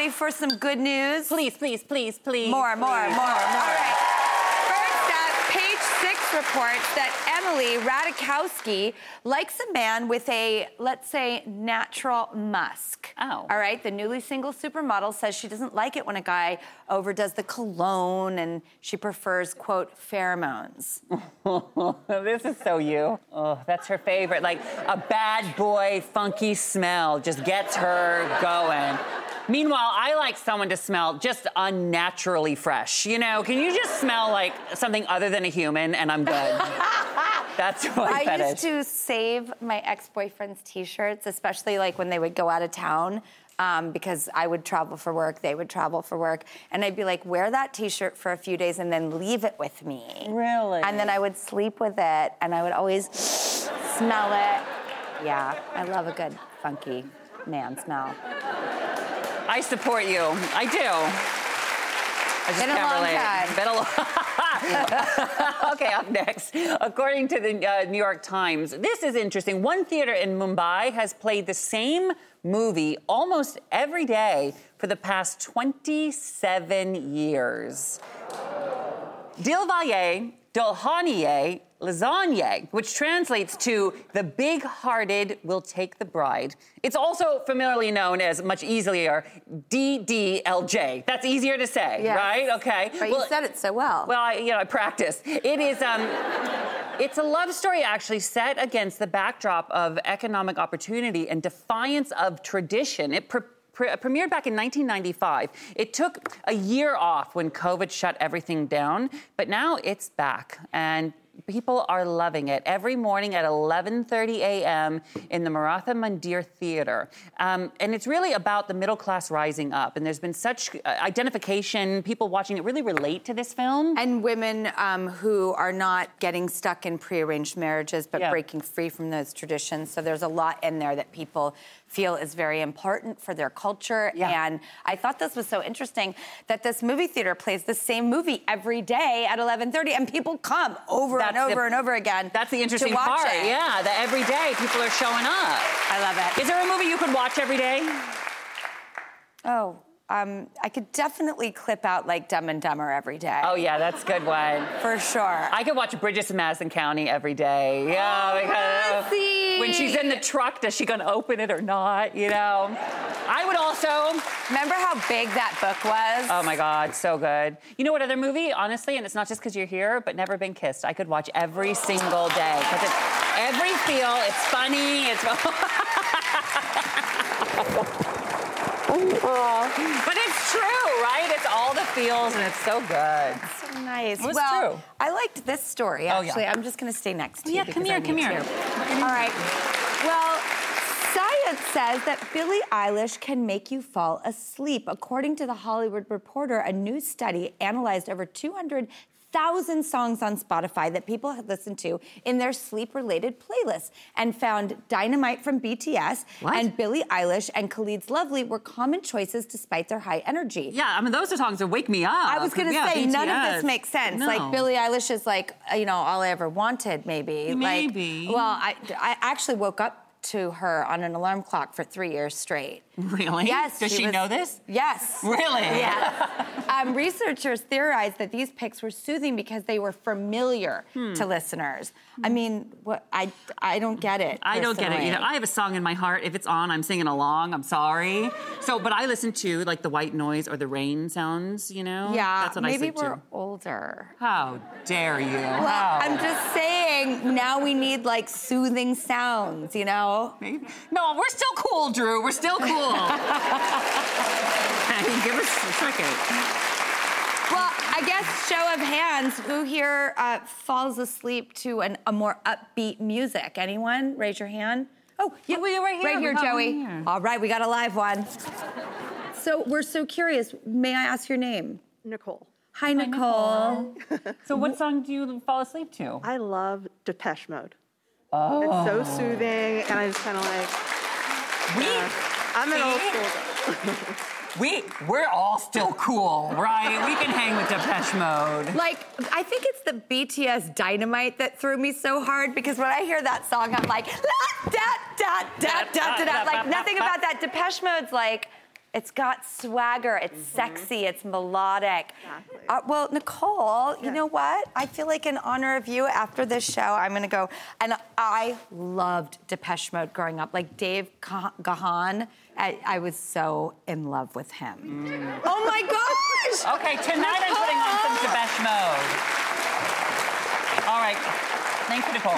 Ready for some good news? Please, please, please, please. More, more, please, more, more. more. All right. First up, page six reports that Emily Ratajkowski likes a man with a, let's say, natural musk. Oh. All right. The newly single supermodel says she doesn't like it when a guy overdoes the cologne and she prefers, quote, pheromones. this is so you. Oh, that's her favorite. Like a bad boy, funky smell just gets her going. Meanwhile, I like someone to smell just unnaturally fresh. You know, can you just smell like something other than a human and I'm good? That's what I fetish. used to save my ex-boyfriend's T-shirts, especially like when they would go out of town. Um, because I would travel for work, they would travel for work, and I'd be like, wear that T-shirt for a few days and then leave it with me. Really? And then I would sleep with it, and I would always smell it. Yeah, I love a good funky man smell. I support you. I do. I just Been a can't long relate. time. Been a long. okay, up next. According to the uh, New York Times, this is interesting. One theater in Mumbai has played the same movie almost every day for the past 27 years. Dilwale, Dulhaniye, Lasagne, which translates to the big hearted will take the bride. It's also familiarly known as much easier DDLJ. That's easier to say, Yes. right? Okay. But you said it so well. Well, I, you know, I practice. It is, um, it's a love story actually set against the backdrop of economic opportunity and defiance of tradition. It pre- pre- premiered back in 1995. It took a year off when COVID shut everything down, but now it's back and people are loving it every morning at 11:30 a.m. in the Maratha Mandir Theater, um, and it's really about the middle class rising up. And there's been such uh, identification. People watching it really relate to this film. And women um, who are not getting stuck in prearranged marriages, but Yeah. breaking free from those traditions. So there's a lot in there that people feel is very important for their culture. Yeah. And I thought this was so interesting that this movie theater plays the same movie every day at 11:30, and people come over and That's the- over and over again. That's the interesting part. it. Yeah, that every day people are showing up. I love it. Is there a movie you could watch every day? Oh. Um, I could definitely clip out like Dumb and Dumber every day. Oh yeah, that's a good one. For sure. I could watch Bridges in Madison County every day. Yeah, because Lassie! when she's in the truck, does she gonna open it or not? You know. I would also. Remember how big that book was? Oh my God, so good. You know what other movie? Honestly, and it's not just because you're here, but Never Been Kissed. I could watch every single day because it's every feel. It's funny. It's. but it's true, right? It's all the feels, and it's so good. So nice. Was well, true. I liked this story Oh, yeah. actually. I'm just going to stay next to Yeah, you. Yeah, come here, come here. All right. Well, science says that Billie Eilish can make you fall asleep. According to the Hollywood Reporter, a new study analyzed over 200 thousand songs on Spotify that people had listened to in their sleep-related playlists, and found "Dynamite" from BTS What? and Billie Eilish and Khalid's "Lovely" were common choices despite their high energy. Yeah, I mean those are songs that wake me up. I was gonna Yeah, say none of this makes sense. No. Like Billie Eilish is like you know all I ever wanted, maybe. Maybe. Like, well, I I actually woke up to her on an alarm clock for three years straight. Really? Yes. Does she was- know this? Yes. Really? Yeah. um, researchers theorized that these picks were soothing because they were familiar Hmm. to listeners. I mean, what I I don't get it. I don't get it either. I have a song in my heart. If it's on, I'm singing along. I'm sorry. So, but I listen to like the white noise or the rain sounds. You know. yeah, That's what I maybe sleep we're to. older. How dare you? Well, How? I'm just saying. Now we need like soothing sounds. You know. No, we're still cool, Drew. We're still cool. hey, give us a second. Well, I guess show of hands, who here uh, falls asleep to an, a more upbeat music? Anyone? Raise your hand. Oh, yeah, Oh, yeah, right here. Right here, Joey. here. All right, we got a live one. So we're so curious. May I ask your name? Nicole. Hi, Nicole. So, what song do you fall asleep to? I love Depeche Mode. Oh. It's so oh. soothing, and I just kind of like. We, I'm an old school girl. we, we're all still cool, right? We can hang with Depeche Mode. Like, I think it's the BTS Dynamite that threw me so hard because when I hear that song, I'm like, la, da, da, da, da, da, da. Like, nothing about that. Depeche Mode's like, it's got swagger, it's sexy, it's melodic. Exactly. Uh, well, Nicole, you know what? I feel like in honor of you after this show, I'm gonna go. And I loved Depeche Mode growing up. Like Dave Gahan, I, I was so in love with him. Oh my gosh! Okay, tonight I'm putting on some Depeche Mode. All right. Thank you, Nicole.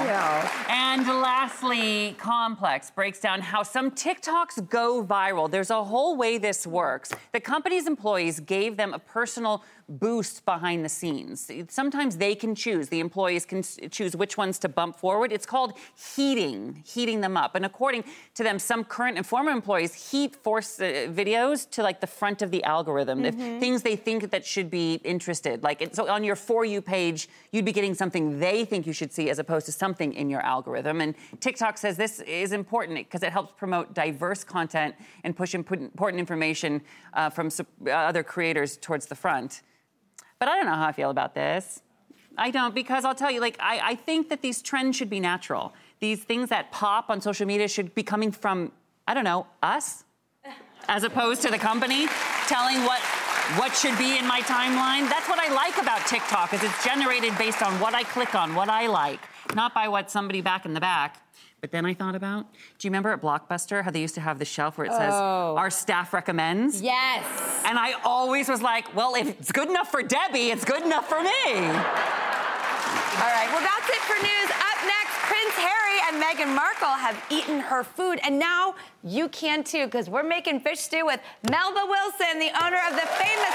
And lastly, Complex breaks down how some TikToks go viral. There's a whole way this works. The company's employees gave them a personal boost behind the scenes. Sometimes they can choose, the employees can choose which ones to bump forward. It's called heating, heating them up. And according to them, some current and former employees heat force uh, videos to like the front of the algorithm. If things they think that should be interested. Like so on your For You page, you'd be getting something they think you should see as opposed to something in your algorithm. And TikTok says this is important because it helps promote diverse content and push important information uh, from uh, other creators towards the front. But I don't know how I feel about this. I don't, because I'll tell you, like, I, I think that these trends should be natural. These things that pop on social media should be coming from, I don't know, us, as opposed to the company telling what what should be in my timeline. That's what I like about TikTok, is it's generated based on what I click on, what I like, not by what somebody back in the back. But then I thought about, do you remember at Blockbuster how they used to have the shelf where it says, oh. our staff recommends? Yes. And I always was like, well, if it's good enough for Debbie, it's good enough for me. All right, well, that's it for news. Up next, Prince Harry and Meghan Markle have eaten her food, and now you can too, because we're making fish stew with Melba Wilson, the owner of the famous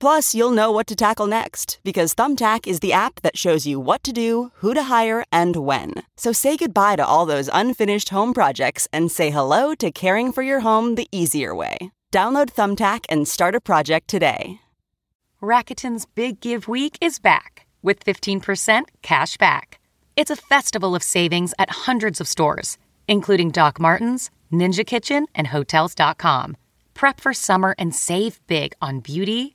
Plus, you'll know what to tackle next because Thumbtack is the app that shows you what to do, who to hire, and when. So say goodbye to all those unfinished home projects and say hello to caring for your home the easier way. Download Thumbtack and start a project today. Rakuten's Big Give Week is back with 15% cash back. It's a festival of savings at hundreds of stores, including Doc Martens, Ninja Kitchen, and Hotels.com. Prep for summer and save big on beauty,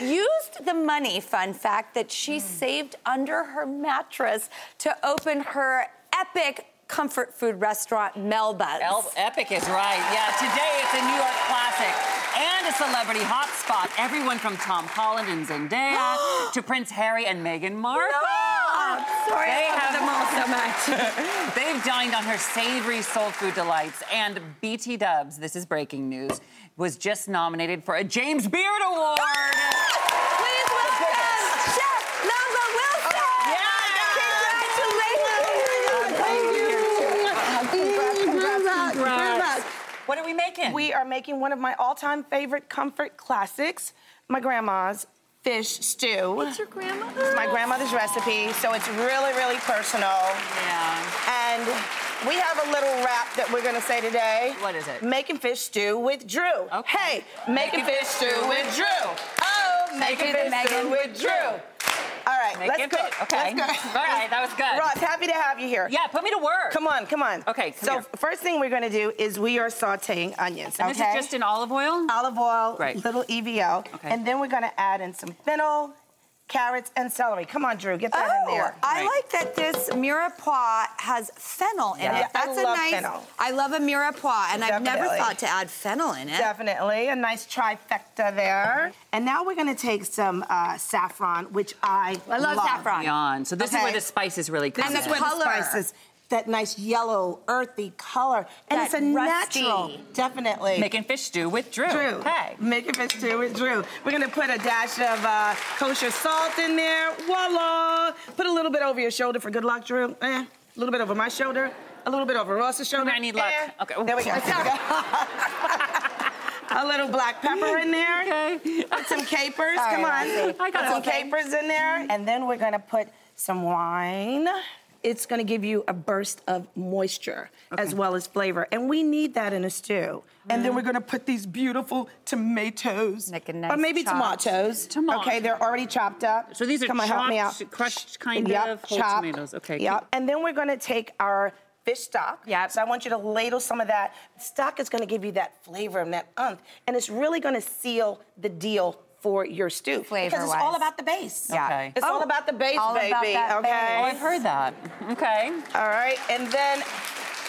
Used the money, fun fact, that she mm. saved under her mattress to open her epic comfort food restaurant, Melba's. El- Epic is right. Yeah, today it's a New York classic and a celebrity hotspot. Everyone from Tom Holland and Zendaya to Prince Harry and Meghan Markle. Sorry, They I love have- them all so much. They've dined on her savory soul food delights, and BT Dubs, this is breaking news, was just nominated for a James Beard Award. Please welcome Chef Melba Wilson. Congratulations! What are we making? We are making one of my all-time favorite comfort classics, my grandma's fish stew. What's your grandma? It's my grandmother's recipe, so it's really, really personal. Yeah. And we have a little rap that we're gonna say today. What is it? Making fish stew with Drew. Hey, making fish stew with Drew. Oh, making fish stew with Drew. All right, Make let's go. Okay. Let's go. All right, that was good. Ross, happy to have you here. Yeah, put me to work. Come on, come on. Okay, come so here. first thing we're gonna do is we are sauteing onions. And okay? this is just in olive oil? olive oil, Right. little EVO, Okay. and then we're gonna add in some fennel, carrots, and celery. Come on, Drew, get that in there. Oh, I like that this mirepoix has fennel in Yeah. it. I That's a nice. fennel. I love a mirepoix, and I've never thought to add fennel in it. Definitely, a nice trifecta there. And now we're gonna take some uh, saffron, which I I love saffron. Beyond. So this is where the spices really come And is the where color. the spices, that nice yellow, earthy color, and That it's a rusty. natural, definitely. Making fish stew with Drew. Drew. Hey. Making fish stew with Drew. We're gonna put a dash of uh, kosher salt in there. Voila! Put a little bit over your shoulder for good luck, Drew. Eh. A little bit over my shoulder. A little bit over Ross's shoulder. I need luck. Eh. Okay. There we go. a little black pepper in there. Okay. Put some capers. Come on. I got put some capers in there. And then we're gonna put some wine. It's gonna give you a burst of moisture as well as flavor. And we need that in a stew. And then mm. we're gonna put these beautiful tomatoes. Make a or maybe chopped- tomatoes. Tomato. Okay, they're already chopped up. So these are Come on, help me out. chopped, crushed kind Yep, of whole chopped. tomatoes. Okay. Yep. And then we're gonna take our fish stock. Yep. So I want you to ladle some of that. Stock is gonna give you that flavor and that umph, and it's really gonna seal the deal for your stew. Flavor because it's Flavor-wise. all about the base. Yeah. Okay. It's all Oh, about the base, all baby. about that okay. Oh, I've heard that. Okay. All right, and then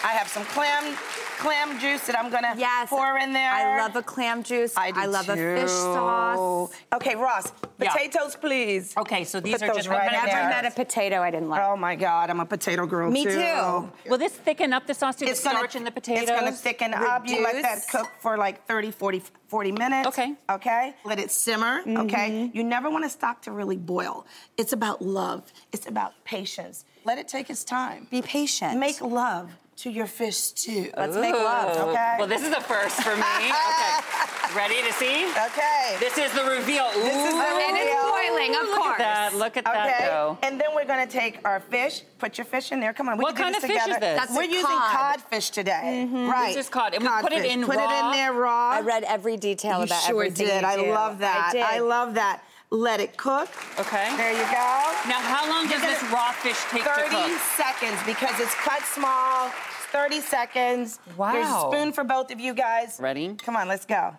I have some clam clam juice that I'm gonna Yes. pour in there. I love a clam juice. I, do love a fish too. sauce. Okay, Ross, Yeah. potatoes, please. Okay, so these Put are just right kind of Never there. met a potato I didn't like. Oh my God, I'm a potato girl Me too. too. Will this thicken up the sauce too? It's the gonna, starch in the potatoes? It's gonna thicken up. You let that cook for like 30, 40, 40 minutes. Okay. Okay. Let it simmer. Mm-hmm. Okay. You never want a stock to really boil. It's about love. It's about patience. Let it take its time. Be patient. Make love to your fish too. Let's make love. Oh. Okay. Well, this is a first for me. Okay. Ready to see? Okay. This is the reveal. Ooh. This is the And it's reveal. boiling, of Look course. at that. Look at that Okay, and then we're gonna take our fish. Put your fish in there. Come on, we What can do kind this of fish is together. this? That's we're a using cod. codfish today, mm-hmm. right? This is cod, and we put it in Put it in there raw. I read every detail You about sure everything did. you I do. love that. I did. love that. Let it cook. Okay. There you go. Now, how long does this raw fish take 30 to cook? seconds because it's cut small. 30 seconds. Wow. There's a spoon for both of you guys. Ready? Come on, let's go.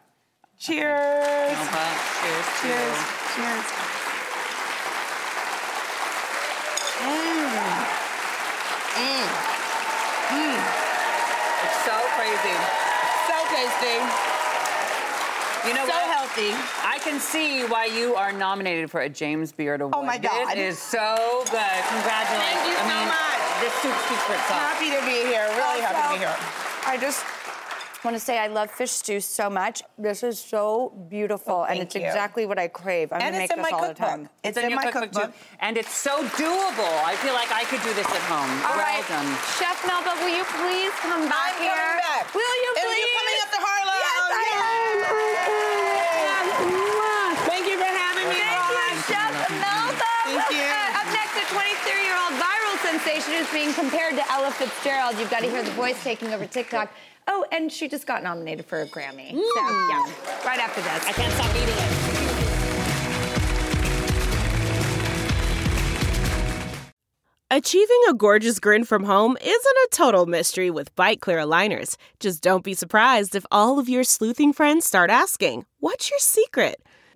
Cheers. No, cheers. Cheers. Cheers. Mmm. Mmm. Mmm. It's so crazy. So tasty. You know so what? Healthy. I can see why you are nominated for a James Beard Award. Oh, my God. It is so good. Congratulations. Thank you I so mean, much. This soup speaks for itself. Happy to be here. Really happy to be here. I just want to say I love fish stew so much. This is so beautiful, oh, and it's you. exactly what I crave. I'm And gonna make this my all the time. It's, in, in, your my cookbook, cookbook. too. And it's so doable. I feel like I could do this at home. All well right, done. Chef Melba, will you please come back I'm here? coming back. Will you And please? you're coming up to Harlem. Yes, I am. Thank you for having me, Thank you, Ross. Chef Melba. Thank you. Uh, up next, a 23-year-old viral sensation is being compared to Ella Fitzgerald. You've got to hear the voice taking over TikTok. Oh, and she just got nominated for a Grammy. So, mm. yeah, right after this. I can't stop eating it. Achieving a gorgeous grin from home isn't a total mystery with Byte Clear aligners. Just don't be surprised if all of your sleuthing friends start asking, What's your secret?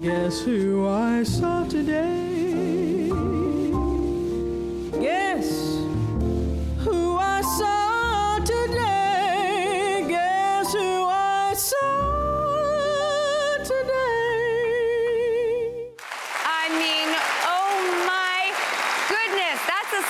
Guess who I saw today? Guess who I saw today? Guess who I saw today? I mean, oh my goodness, that's a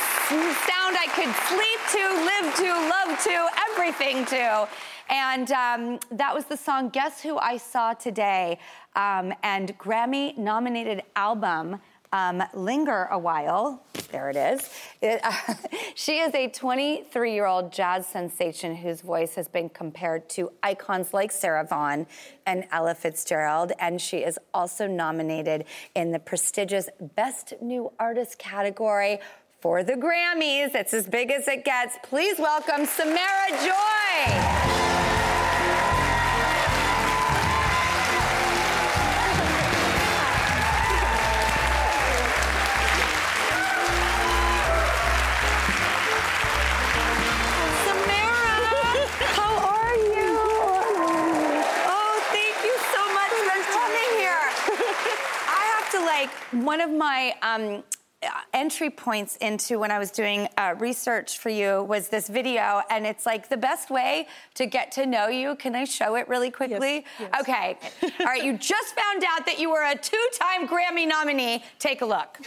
sound I could sleep to, live to, love to, everything to. And um, that was the song Guess Who I Saw Today, um, and Grammy nominated album. Um, Linger Awhile. There it is. It, uh, she is a 23 year old jazz sensation whose voice has been compared to icons like Sarah Vaughan and Ella Fitzgerald. And she is also nominated in the prestigious Best New Artist category for the Grammys. It's as big as it gets. Please welcome Samara Joy. One of my um, uh, entry points into when I was doing uh, research for you was this video, and it's like the best way to get to know you. Can I show it really quickly? Okay. All right. You just found out that you were a two-time Grammy nominee. Take a look.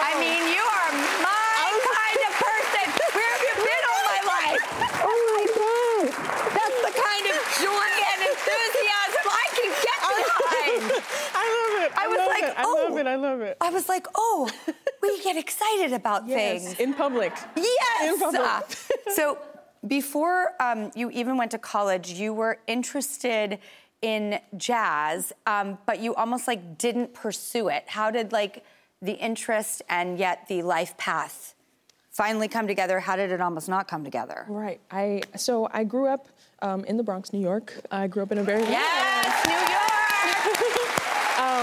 I mean, you are my kind of person. Where have you been all my life? Oh my God. That's the kind of joy and enthusiasm I can get behind. I love it. I was love like, it. I oh. love it. I love it. I was like, oh, we get excited about Yes, things. in public. Yes. In public. Uh, so before um, you even went to college, you were interested in jazz, um, but you almost like didn't pursue it. How did like the interest and yet the life path finally come together? How did it almost not come together? Right. I so I grew up um, in the Bronx, New York. I grew up in a very Yes, New York.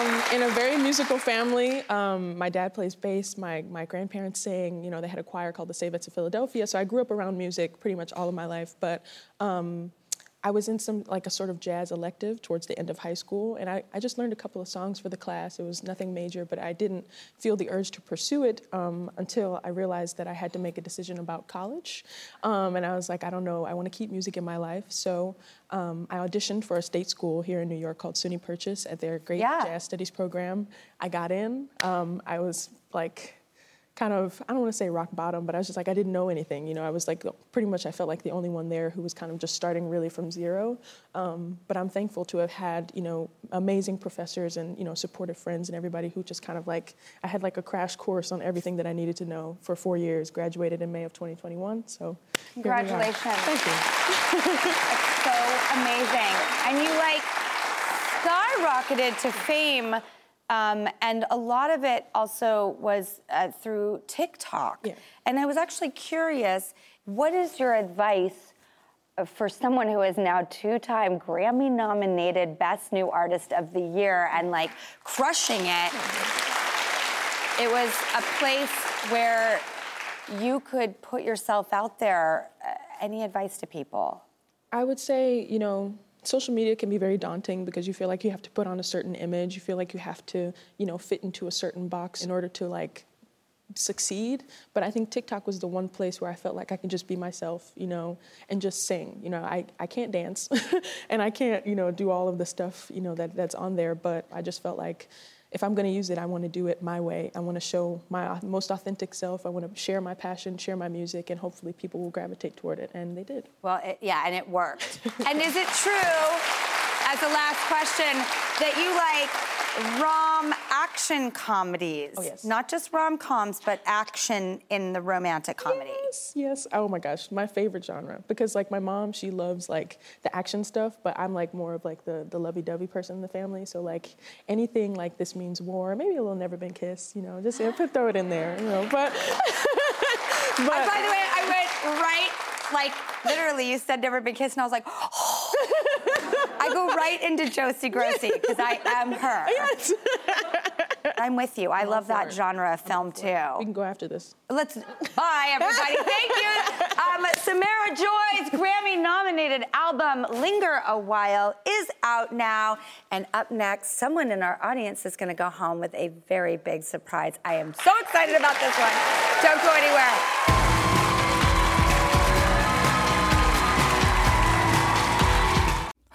Um, in a very musical family. Um, my dad plays bass. My my grandparents sang. You know, they had a choir called the Savettes of Philadelphia. So I grew up around music pretty much all of my life. But um, I was in some like a sort of jazz elective towards the end of high school, and I, I just learned a couple of songs for the class. It was nothing major, but I didn't feel the urge to pursue it um, until I realized that I had to make a decision about college. Um, and I was like, I don't know, I want to keep music in my life. So um, I auditioned for a state school here in New York called SUNY Purchase at their great Yeah. jazz studies program. I got in. Um, I was like, kind of I don't want to say rock bottom, but I was just like I didn't know anything. You know, I was like pretty much I felt like the only one there who was kind of just starting really from zero. Um, but I'm thankful to have had you know amazing professors and you know supportive friends and everybody who just kind of like I had like a crash course on everything that I needed to know for four years. Graduated in May of 2021. So here we are. Congratulations. Thank you. It's so amazing. And you like skyrocketed to fame. Um, and a lot of it also was uh, through TikTok. And I was actually curious what is your advice uh, for someone who is now two time Grammy nominated Best New Artist of the Year and like crushing it? It was a place where you could put yourself out there. Uh, any advice to people? I would say, you know, social media can be very daunting because you feel like you have to put on a certain image. You feel like you have to, you know, fit into a certain box in order to like succeed. But I think TikTok was the one place where I felt like I could just be myself, you know, and just sing. You know, I, I can't dance and I can't, you know, do all of the stuff, you know, that, that's on there. But I just felt like if I'm going to use it, I want to do it my way. I want to show my most authentic self. I want to share my passion, share my music, and hopefully people will gravitate toward it. And they did. Well, it, yeah, and it worked. and is it true, as a last question, that you like rom action comedies? Oh, yes. Not just rom coms, but action in the romantic comedies. Yes, yes. Oh my gosh, my favorite genre. Because like my mom, she loves like the action stuff, but I'm like more of like the, the lovey-dovey person in the family. So like anything like this means war, maybe a little never been kissed, you know, just yeah, put throw it in there, you know. But Uh, by the way, I went right, like literally, you said never been kissed, and I was like, I go right into Josie Grossie because I am her. Yes. I'm with you. I love that genre of film too. We can go after this. Let's bye everybody. Thank you. Um, Samara Joy's Grammy-nominated album "Linger Awhile" is out now, and up next, someone in our audience is going to go home with a very big surprise. I am so excited about this one. Don't go anywhere.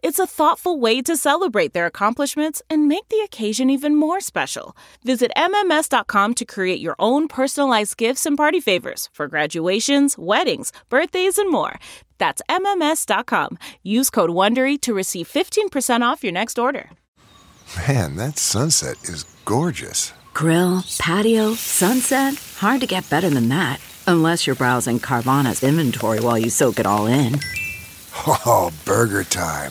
It's a thoughtful way to celebrate their accomplishments and make the occasion even more special. Visit MMS.com to create your own personalized gifts and party favors for graduations, weddings, birthdays, and more. That's MMS.com. Use code WONDERY to receive 15% off your next order. Man, that sunset is gorgeous. Grill, patio, sunset. Hard to get better than that. Unless you're browsing Carvana's inventory while you soak it all in. Oh, burger time.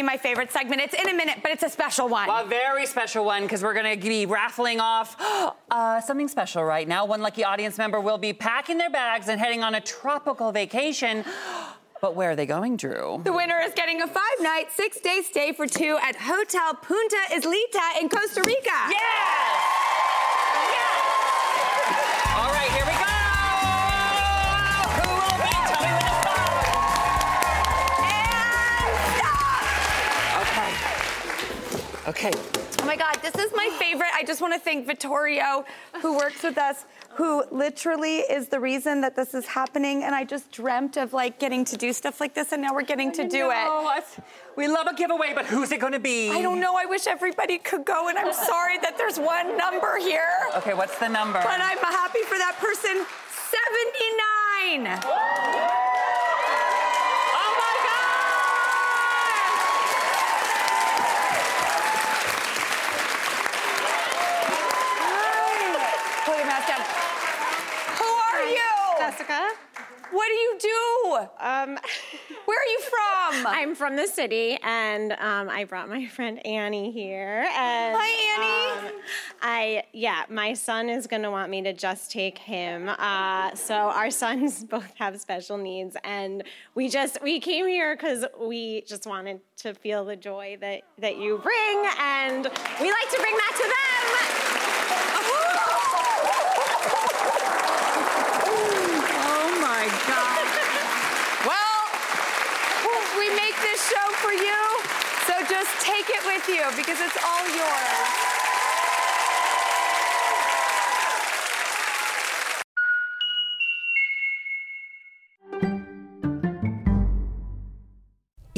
Be my favorite segment. It's in a minute, but it's a special one. A very special one because we're going to be raffling off uh, something special right now. One lucky audience member will be packing their bags and heading on a tropical vacation. But where are they going, Drew? The winner is getting a five night, six day stay for two at Hotel Punta Islita in Costa Rica. Yes! Okay. Okay. Oh my God, this is my favorite. I just want to thank Vittorio, who works with us, who literally is the reason that this is happening. And I just dreamt of like getting to do stuff like this, and now we're getting to do know, it. us- We love a giveaway, but who's it going to be? I don't know. I wish everybody could go, and I'm sorry that there's one number here. Okay, what's the number? But I'm happy for that person. 79. Oh my Pull your mask down. Who are you? Jessica. What do you do? Um, Where are you from? I'm from the city, and um, I brought my friend Annie here. And, Hi, Annie. I yeah, my son is gonna want me to just take him. Uh, so our sons both have special needs, and we just we came here because we just wanted to feel the joy that that you bring, and we like to bring that to them. Oh my God. Well, we make this show for you, so just take it with you because it's all yours.